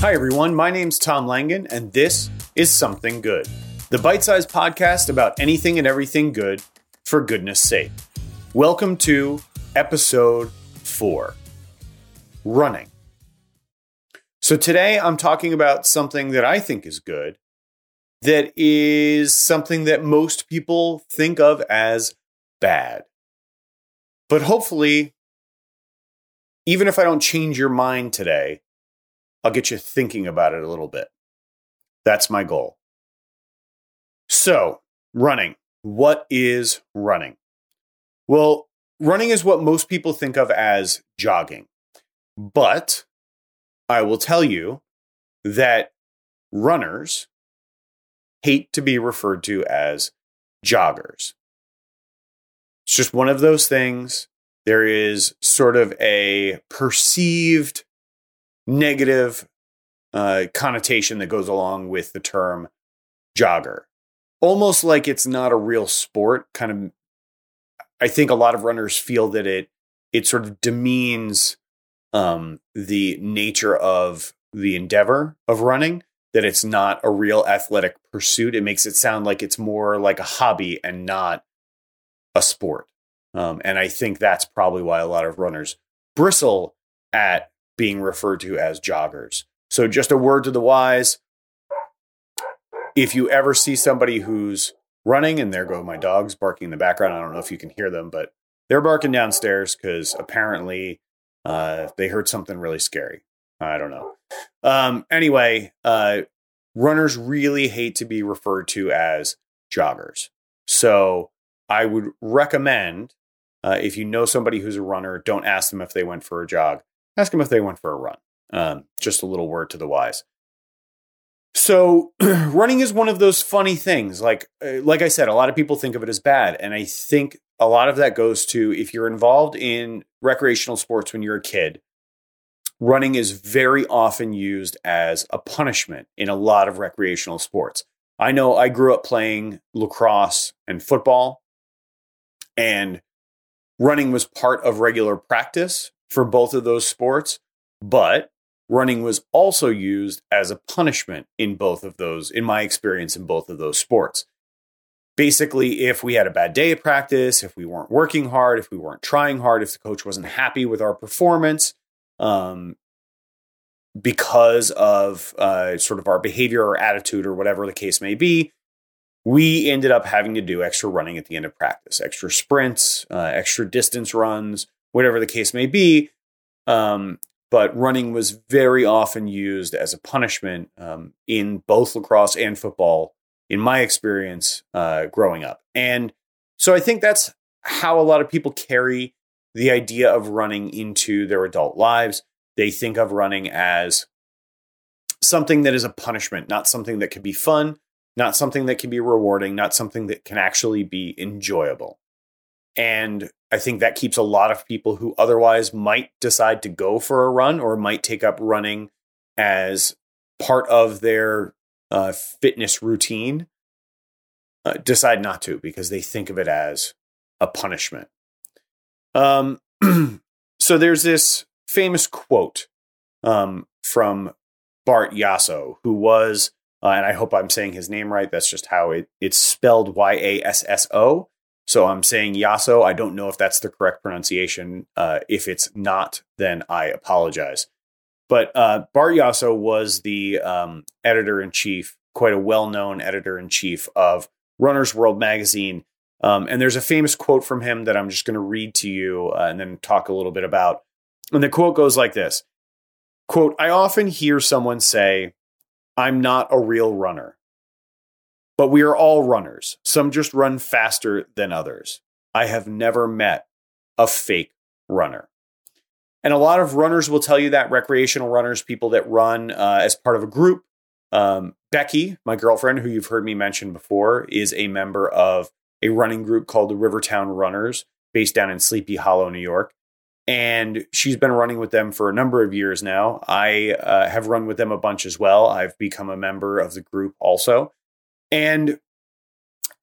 Hi, everyone. My name's Tom Langen, and this is Something Good, the bite sized podcast about anything and everything good for goodness sake. Welcome to episode four running. So, today I'm talking about something that I think is good, that is something that most people think of as bad. But hopefully, even if I don't change your mind today, I'll get you thinking about it a little bit. That's my goal. So, running. What is running? Well, running is what most people think of as jogging. But I will tell you that runners hate to be referred to as joggers. It's just one of those things. There is sort of a perceived negative uh, connotation that goes along with the term jogger. Almost like it's not a real sport. Kind of, I think a lot of runners feel that it it sort of demeans um, the nature of the endeavor of running. That it's not a real athletic pursuit. It makes it sound like it's more like a hobby and not a sport. Um, and I think that's probably why a lot of runners bristle at being referred to as joggers. So, just a word to the wise if you ever see somebody who's running, and there go my dogs barking in the background, I don't know if you can hear them, but they're barking downstairs because apparently uh, they heard something really scary. I don't know. Um, anyway, uh, runners really hate to be referred to as joggers. So, I would recommend uh, if you know somebody who's a runner, don't ask them if they went for a jog ask them if they went for a run. Um, just a little word to the wise. So, running is one of those funny things. Like, uh, like I said, a lot of people think of it as bad, and I think a lot of that goes to if you're involved in recreational sports when you're a kid. Running is very often used as a punishment in a lot of recreational sports. I know I grew up playing lacrosse and football, and running was part of regular practice for both of those sports, but running was also used as a punishment in both of those, in my experience, in both of those sports. Basically, if we had a bad day of practice, if we weren't working hard, if we weren't trying hard, if the coach wasn't happy with our performance, um, because of uh, sort of our behavior or attitude or whatever the case may be, we ended up having to do extra running at the end of practice, extra sprints, uh, extra distance runs, whatever the case may be. Um, but running was very often used as a punishment um, in both lacrosse and football, in my experience uh, growing up. And so I think that's how a lot of people carry the idea of running into their adult lives. They think of running as something that is a punishment, not something that can be fun, not something that can be rewarding, not something that can actually be enjoyable. And I think that keeps a lot of people who otherwise might decide to go for a run or might take up running as part of their uh, fitness routine uh, decide not to because they think of it as a punishment. Um, so there's this famous quote um, from Bart Yasso, who was, uh, and I hope I'm saying his name right. That's just how it, it's spelled Y A S S O. So I'm saying Yasso. I don't know if that's the correct pronunciation. Uh, if it's not, then I apologize. But uh, Bart Yasso was the um, editor in chief, quite a well known editor in chief of Runner's World magazine. Um, and there's a famous quote from him that I'm just going to read to you uh, and then talk a little bit about. And the quote goes like this quote, I often hear someone say, I'm not a real runner. But we are all runners. Some just run faster than others. I have never met a fake runner. And a lot of runners will tell you that recreational runners, people that run uh, as part of a group. Um, Becky, my girlfriend, who you've heard me mention before, is a member of a running group called the Rivertown Runners, based down in Sleepy Hollow, New York. And she's been running with them for a number of years now. I uh, have run with them a bunch as well. I've become a member of the group also. And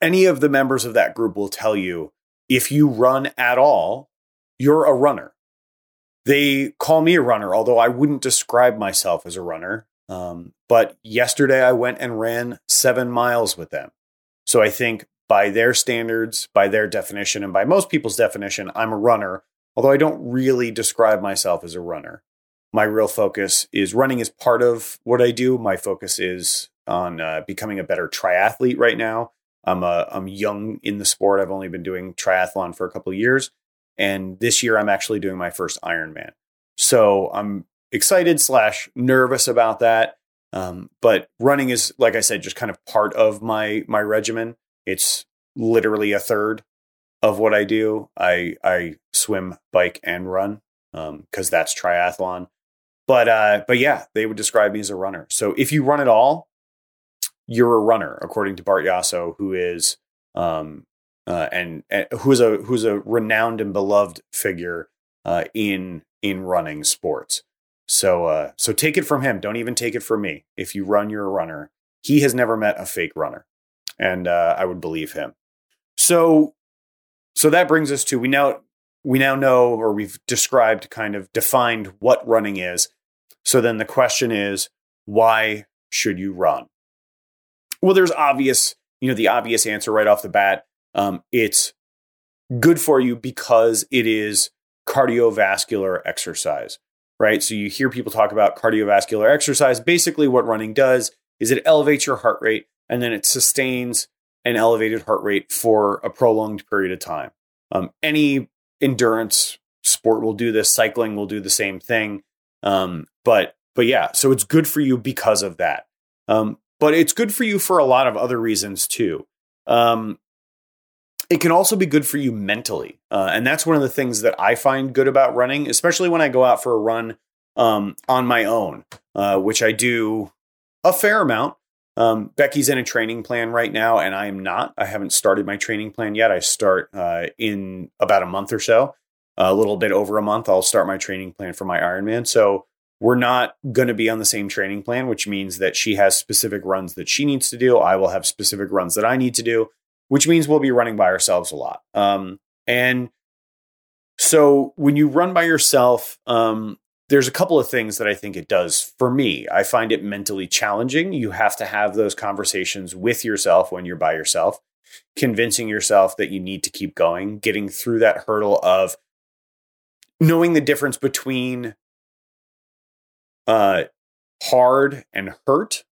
any of the members of that group will tell you if you run at all, you're a runner. They call me a runner, although I wouldn't describe myself as a runner. Um, but yesterday I went and ran seven miles with them. So I think by their standards, by their definition, and by most people's definition, I'm a runner, although I don't really describe myself as a runner. My real focus is running is part of what I do. My focus is on uh, becoming a better triathlete right now. I'm uh, I'm young in the sport. I've only been doing triathlon for a couple of years, and this year I'm actually doing my first Ironman. So I'm excited slash nervous about that. Um, but running is, like I said, just kind of part of my my regimen. It's literally a third of what I do. I I swim, bike, and run because um, that's triathlon. But uh, but yeah, they would describe me as a runner. So if you run at all, you're a runner, according to Bart Yasso, who is um, uh, and, and who's a who's a renowned and beloved figure uh, in in running sports. So uh, so take it from him. Don't even take it from me. If you run, you're a runner. He has never met a fake runner, and uh, I would believe him. So so that brings us to we now we now know or we've described kind of defined what running is. So then the question is, why should you run? Well, there's obvious, you know, the obvious answer right off the bat. Um, it's good for you because it is cardiovascular exercise, right? So you hear people talk about cardiovascular exercise. Basically, what running does is it elevates your heart rate and then it sustains an elevated heart rate for a prolonged period of time. Um, any endurance sport will do this. Cycling will do the same thing. Um, but but yeah, so it's good for you because of that. Um, but it's good for you for a lot of other reasons too. Um, it can also be good for you mentally. Uh, and that's one of the things that I find good about running, especially when I go out for a run um, on my own, uh, which I do a fair amount. Um, Becky's in a training plan right now, and I am not. I haven't started my training plan yet. I start uh, in about a month or so, a little bit over a month. I'll start my training plan for my Ironman. So we're not going to be on the same training plan, which means that she has specific runs that she needs to do. I will have specific runs that I need to do, which means we'll be running by ourselves a lot. Um, and so when you run by yourself, um, there's a couple of things that I think it does for me. I find it mentally challenging. You have to have those conversations with yourself when you're by yourself, convincing yourself that you need to keep going, getting through that hurdle of knowing the difference between uh, hard and hurt,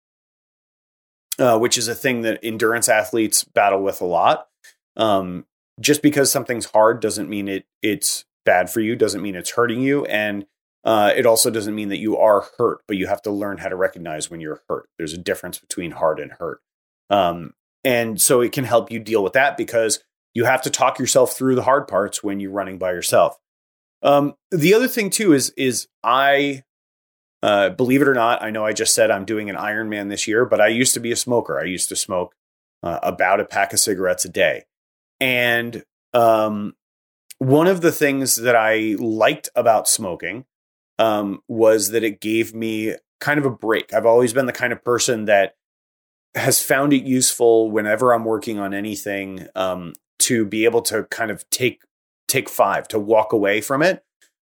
uh, which is a thing that endurance athletes battle with a lot. Um, just because something's hard doesn't mean it it's bad for you, doesn't mean it's hurting you, and uh, it also doesn't mean that you are hurt. But you have to learn how to recognize when you're hurt. There's a difference between hard and hurt, um, and so it can help you deal with that because you have to talk yourself through the hard parts when you're running by yourself. Um, the other thing too is is I uh, believe it or not, I know I just said I'm doing an Ironman this year, but I used to be a smoker. I used to smoke uh, about a pack of cigarettes a day. And um, one of the things that I liked about smoking um, was that it gave me kind of a break. I've always been the kind of person that has found it useful whenever I'm working on anything um, to be able to kind of take take five to walk away from it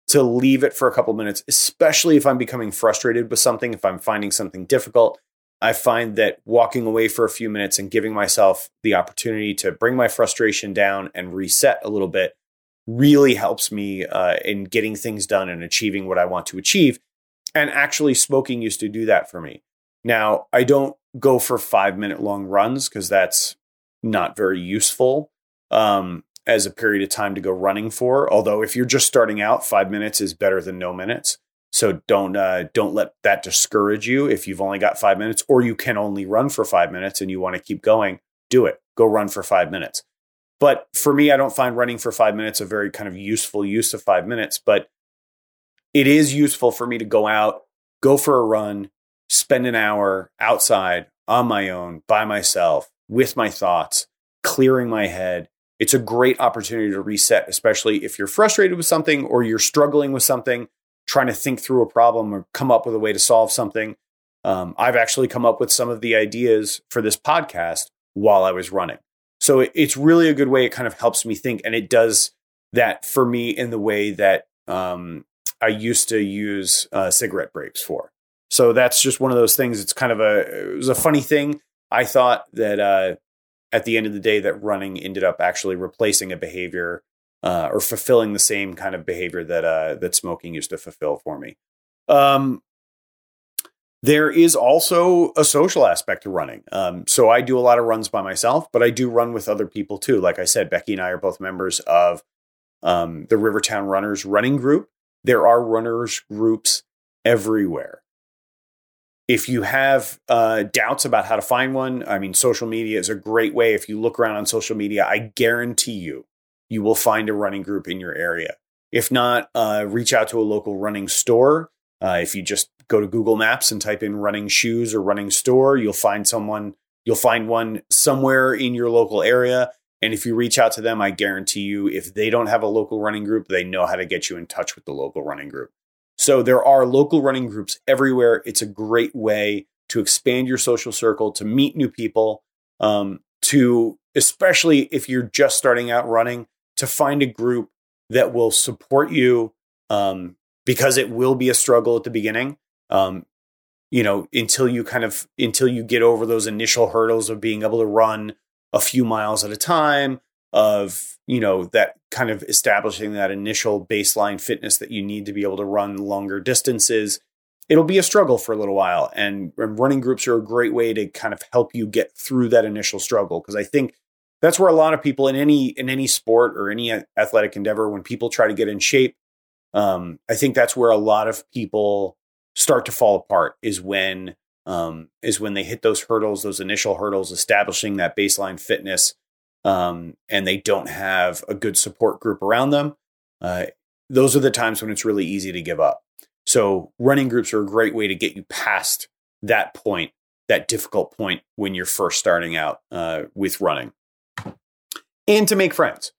to leave it for a couple minutes, especially if I'm becoming frustrated with something, if I'm finding something difficult. I find that walking away for a few minutes and giving myself the opportunity to bring my frustration down and reset a little bit really helps me uh, in getting things done and achieving what I want to achieve. And actually, smoking used to do that for me. Now, I don't go for five minute long runs because that's not very useful. Um, as a period of time to go running for. Although if you're just starting out, five minutes is better than no minutes. So don't uh, don't let that discourage you. If you've only got five minutes, or you can only run for five minutes and you want to keep going, do it. Go run for five minutes. But for me, I don't find running for five minutes a very kind of useful use of five minutes. But it is useful for me to go out, go for a run, spend an hour outside on my own by myself with my thoughts, clearing my head, it's a great opportunity to reset, especially if you're frustrated with something or you're struggling with something, trying to think through a problem or come up with a way to solve something. Um, I've actually come up with some of the ideas for this podcast while I was running. So it, it's really a good way. It kind of helps me think, and it does that for me in the way that um, I used to use uh, cigarette breaks for. So that's just one of those things. It's kind of a it was a funny thing. I thought that uh, at the end of the day, that running ended up actually replacing a behavior uh, or fulfilling the same kind of behavior that uh, that smoking used to fulfill for me. Um, there is also a social aspect to running. Um, so I do a lot of runs by myself, but I do run with other people too. Like I said, Becky and I are both members of um, the Rivertown Runners Running Group. There are runners groups everywhere. If you have uh, doubts about how to find one, I mean, social media is a great way. If you look around on social media, I guarantee you, you will find a running group in your area. If not, uh, reach out to a local running store. Uh, if you just go to Google Maps and type in running shoes or running store, you'll find someone, you'll find one somewhere in your local area. And if you reach out to them, I guarantee you, if they don't have a local running group, they know how to get you in touch with the local running group. So there are local running groups everywhere. It's a great way to expand your social circle, to meet new people, um, to especially if you're just starting out running, to find a group that will support you um, because it will be a struggle at the beginning. Um, you know, until you kind of until you get over those initial hurdles of being able to run a few miles at a time, of you know that kind of establishing that initial baseline fitness that you need to be able to run longer distances it'll be a struggle for a little while. And, running groups are a great way to kind of help you get through that initial struggle because i think that's where a lot of people in any in any sport or any athletic endeavor when people try to get in shape um, i think that's where a lot of people start to fall apart is when um, is when they hit those hurdles those initial hurdles establishing that baseline fitness um, and they don't have a good support group around them, uh, those are the times when it's really easy to give up. So, running groups are a great way to get you past that point, that difficult point when you're first starting out uh, with running, and to make friends.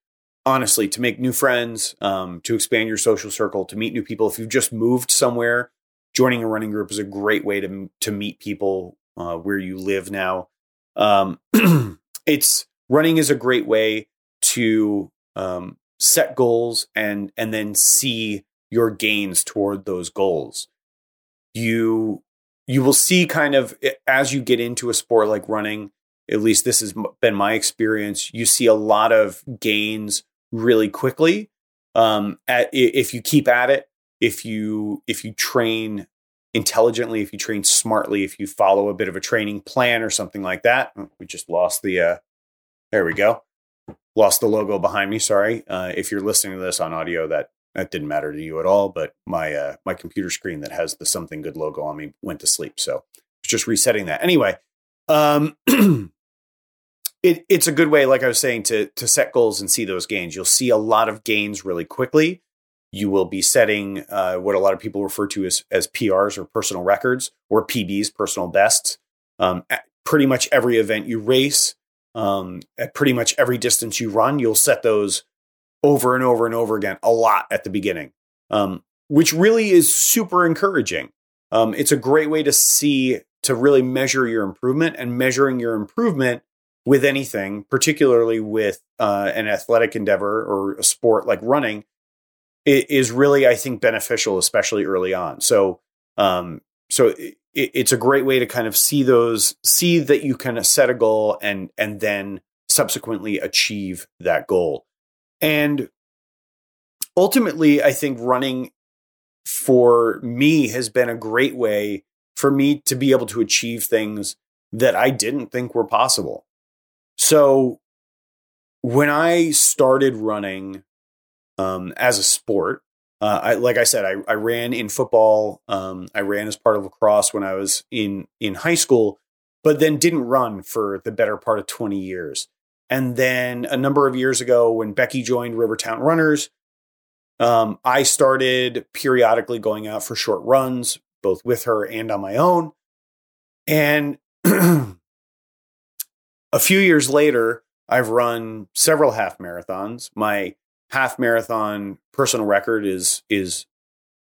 Honestly, to make new friends, um, to expand your social circle, to meet new people. If you've just moved somewhere, joining a running group is a great way to to meet people uh, where you live now. Um, it's running is a great way to um, set goals and and then see your gains toward those goals. You you will see kind of as you get into a sport like running. At least this has been my experience. You see a lot of gains really quickly. Um, at, if you keep at it, if you if you train intelligently, if you train smartly, if you follow a bit of a training plan or something like that. Oh, we just lost the uh, there we go. Lost the logo behind me. Sorry. Uh, if you're listening to this on audio, that that didn't matter to you at all. But my uh, my computer screen that has the something good logo on me went to sleep, so it's just resetting that. Anyway, um, it, it's a good way, like I was saying, to to set goals and see those gains. You'll see a lot of gains really quickly. You will be setting uh, what a lot of people refer to as as PRs or personal records or PBs, personal bests. Um, pretty much every event you race, um, at pretty much every distance you run, you'll set those over and over and over again a lot at the beginning, um, which really is super encouraging. Um, it's a great way to see, to really measure your improvement and measuring your improvement with anything, particularly with uh, an athletic endeavor or a sport like running, is really, I think, beneficial, especially early on. So, um, so it, it's a great way to kind of see those, see that you can set a goal and and then subsequently achieve that goal. And ultimately, I think running for me has been a great way for me to be able to achieve things that I didn't think were possible. So when I started running um, as a sport, uh, I, like I said, I, I ran in football. Um, I ran as part of lacrosse when I was in in high school, but then didn't run for the better part of twenty years. And then a number of years ago, when Becky joined Rivertown Runners, um, I started periodically going out for short runs, both with her and on my own. And a few years later, I've run several half marathons. My half marathon personal record is is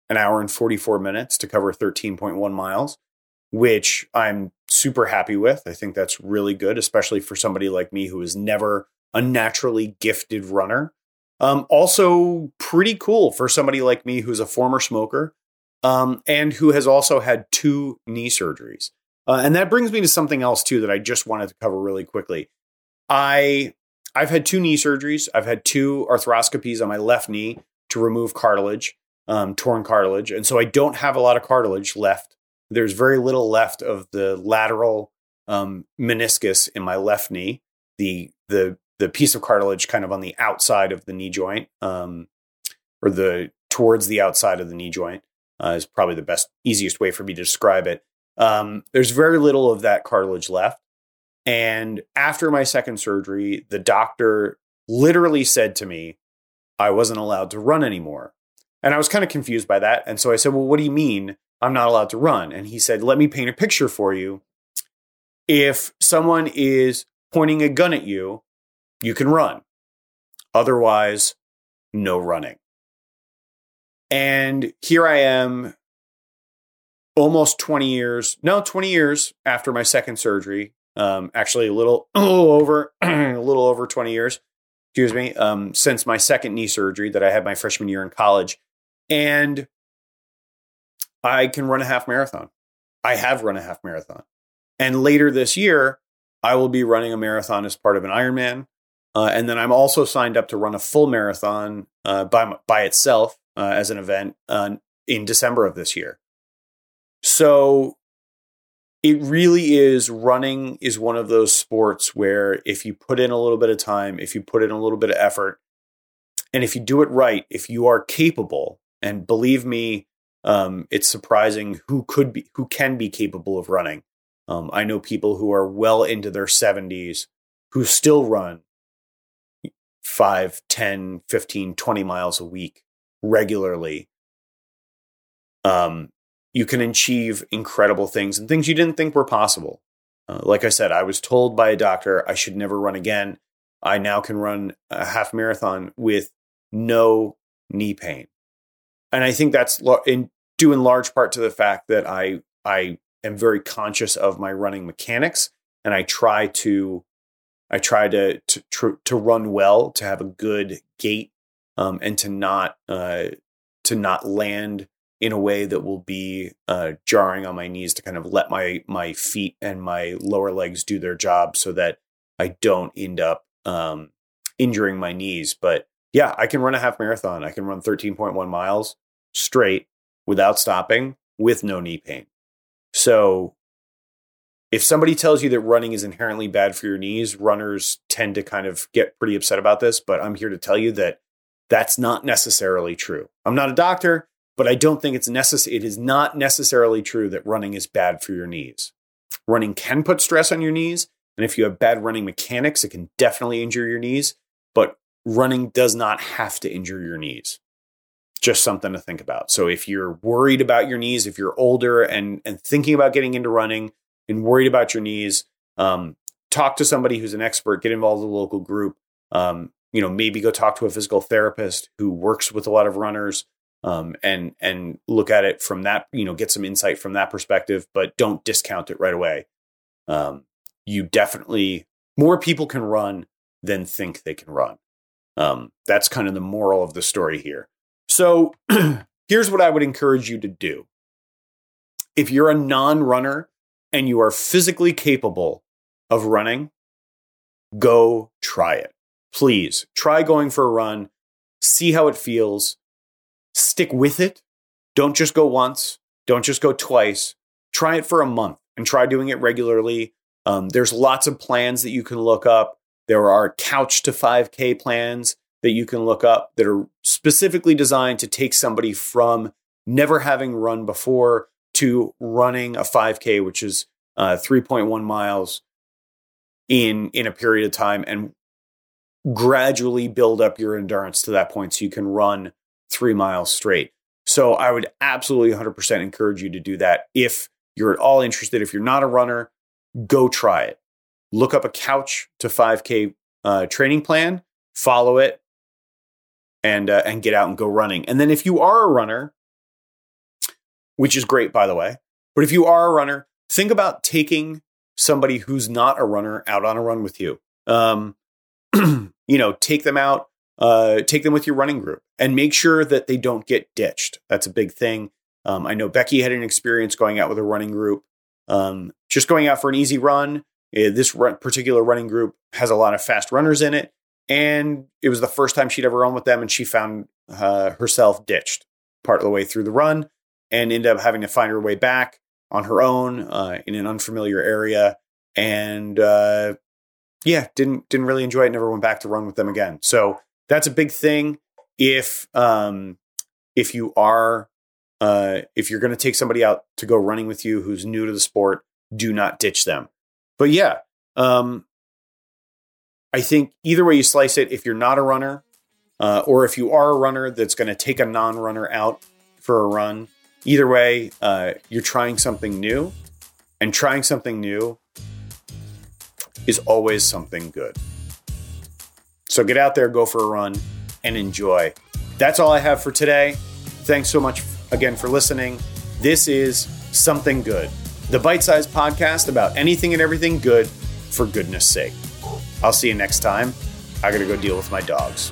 an hour and 44 minutes to cover 13.1 miles. which I'm super happy with. I think that's really good, especially for somebody like me who is never a naturally gifted runner. Um, also, pretty cool for somebody like me who's a former smoker um, and who has also had two knee surgeries. Uh, and that brings me to something else too that I just wanted to cover really quickly. I I've had two knee surgeries. I've had two arthroscopies on my left knee to remove cartilage, um, torn cartilage, and so I don't have a lot of cartilage left. There's very little left of the lateral um, meniscus in my left knee. The the the piece of cartilage kind of on the outside of the knee joint, um, or the towards the outside of the knee joint, uh, is probably the best easiest way for me to describe it. Um, there's very little of that cartilage left. And after my second surgery, the doctor literally said to me, I wasn't allowed to run anymore. And I was kind of confused by that. And so I said, Well, what do you mean I'm not allowed to run? And he said, Let me paint a picture for you. If someone is pointing a gun at you, you can run. Otherwise, no running. And here I am almost 20 years, no, 20 years after my second surgery. Um, actually, a little, over, a little over 20 years, excuse me, um, since my second knee surgery that I had my freshman year in college. And I can run a half marathon. I have run a half marathon. And later this year, I will be running a marathon as part of an Ironman. Uh, and then I'm also signed up to run a full marathon uh, by, by itself uh, as an event uh, in December of this year. So it really is running is one of those sports where if you put in a little bit of time, if you put in a little bit of effort, and if you do it right, if you are capable, and believe me, um, it's surprising who could be who can be capable of running. Um, I know people who are well into their 70s who still run 5, 10, 15, 20 miles a week regularly. Um, you can achieve incredible things and things you didn't think were possible. Uh, like I said, I was told by a doctor I should never run again. I now can run a half marathon with no knee pain. And I think that's in due in large part to the fact that I I am very conscious of my running mechanics and I try to I try to to to run well, to have a good gait, um, and to not uh, to not land in a way that will be uh, jarring on my knees to kind of let my my feet and my lower legs do their job so that I don't end up um, injuring my knees. But yeah, I can run a half marathon. I can run 13.1 miles straight without stopping with no knee pain. So if somebody tells you that running is inherently bad for your knees, runners tend to kind of get pretty upset about this. But I'm here to tell you that that's not necessarily true. I'm not a doctor but I don't think it's necessary. It is not necessarily true that running is bad for your knees. Running can put stress on your knees, and if you have bad running mechanics, it can definitely injure your knees. But running does not have to injure your knees. Just something to think about. So if you're worried about your knees, if you're older and and thinking about getting into running and worried about your knees, um, talk to somebody who's an expert. Get involved in a local group. Um, you know, maybe go talk to a physical therapist who works with a lot of runners um, and and look at it from that you know get some insight from that perspective but don't discount it right away. Um, you definitely more people can run than think they can run. Um, that's kind of the moral of the story here. So here's what i would encourage you to do. If you're a non-runner and you are physically capable of running go try it. Please try going for a run see how it feels stick with it. Don't just go once. Don't just go twice. Try it for a month and try doing it regularly. Um, there's lots of plans that you can look up. There are couch to 5K plans that you can look up that are specifically designed to take somebody from never having run before to running a 5K, which is uh, 3.1 miles in in a period of time, and gradually build up your endurance to that point so you can run three miles straight. So I would absolutely 100% encourage you to do that. If you're at all interested, if you're not a runner, go try it. Look up a couch to 5K uh, training plan, follow it, and uh, and get out and go running. And then if you are a runner, which is great by the way, but if you are a runner, think about taking somebody who's not a runner out on a run with you. Um, you know, take them out, uh, take them with your running group and make sure that they don't get ditched. That's a big thing. Um, I know Becky had an experience going out with a running group, um, just going out for an easy run. Uh, this run, particular running group has a lot of fast runners in it. And it was the first time she'd ever run with them, and she found uh, herself ditched part of the way through the run and ended up having to find her way back on her own uh, in an unfamiliar area. And uh, yeah, didn't didn't really enjoy it. Never went back to run with them again. So that's a big thing. If um, if you are uh, if you're going to take somebody out to go running with you who's new to the sport, do not ditch them. But yeah, um, I think either way you slice it, if you're not a runner, uh, or if you are a runner that's going to take a non-runner out for a run, either way, uh, you're trying something new, and trying something new is always something good. So get out there, go for a run, and enjoy. That's all I have for today. Thanks so much again for listening. This is Something Good, the bite sized podcast about anything and everything good for goodness sake. I'll see you next time. I gotta go deal with my dogs.